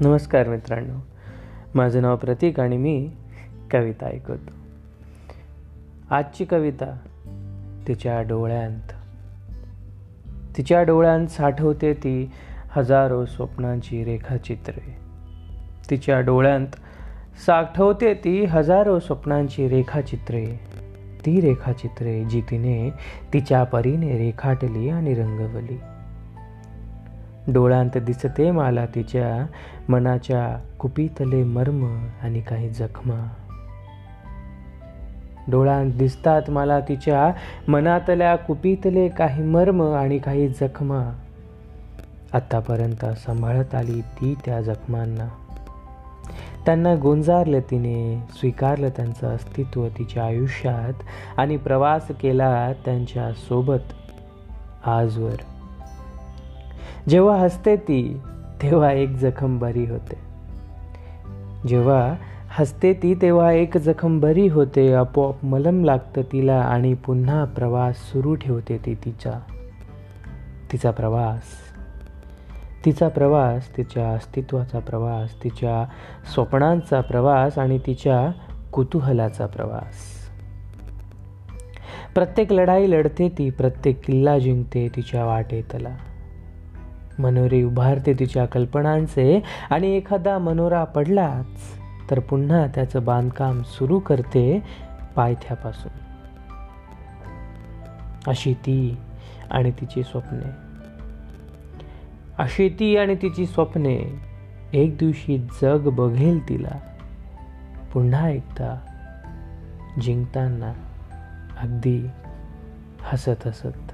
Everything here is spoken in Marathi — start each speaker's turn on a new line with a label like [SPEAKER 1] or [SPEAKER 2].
[SPEAKER 1] नमस्कार मित्रांनो. माझं नाव प्रतीक आणि मी कविता ऐकवतो आजची कविता तिच्या डोळ्यांत. तिच्या डोळ्यांत साठवते ती हजारो स्वप्नांची रेखाचित्रे. तिच्या डोळ्यांत साठवते ती हजारो स्वप्नांची रेखाचित्रे. ती रेखाचित्रे जी तिने तिच्या परीने रेखाटली आणि रंगवली. डोळ्यांत दिसते मला तिच्या मनाच्या कुपीतले मर्म आणि काही जखमा. डोळ्यांत दिसतात मला तिच्या मनातल्या कुपीतले काही मर्म आणि काही जखमा. आतापर्यंत सांभाळत आली ती त्या जखमांना. त्यांना गोंजारलं तिने स्वीकारलं त्यांचं अस्तित्व तिच्या आयुष्यात आणि प्रवास केला त्यांच्यासोबत. आजवर जेव्हा हसते ती तेव्हा एक जखम बरी होते. जेव्हा हसते ती तेव्हा एक जखम बरी होते. आपोआप मलम लागतं तिला आणि पुन्हा प्रवास सुरू ठेवते ती तिचा. तिचा प्रवास. तिचा प्रवास तिच्या अस्तित्वाचा प्रवास तिच्या स्वप्नांचा प्रवास आणि तिच्या कुतूहलाचा प्रवास. प्रत्येक लढाई लढते ती प्रत्येक किल्ला जिंकते तिच्या वाटेतला. मनोरे उभारते तिच्या कल्पनांचे आणि एखादा मनोरा पडलाच तर पुन्हा त्याचं बांधकाम सुरू करते पायथ्यापासून. अशी ती आणि तिची स्वप्ने. अशी ती आणि तिची स्वप्ने. एक दिवशी जग बघेल तिला. पुन्हा एकदा जिंकताना अगदी हसत हसत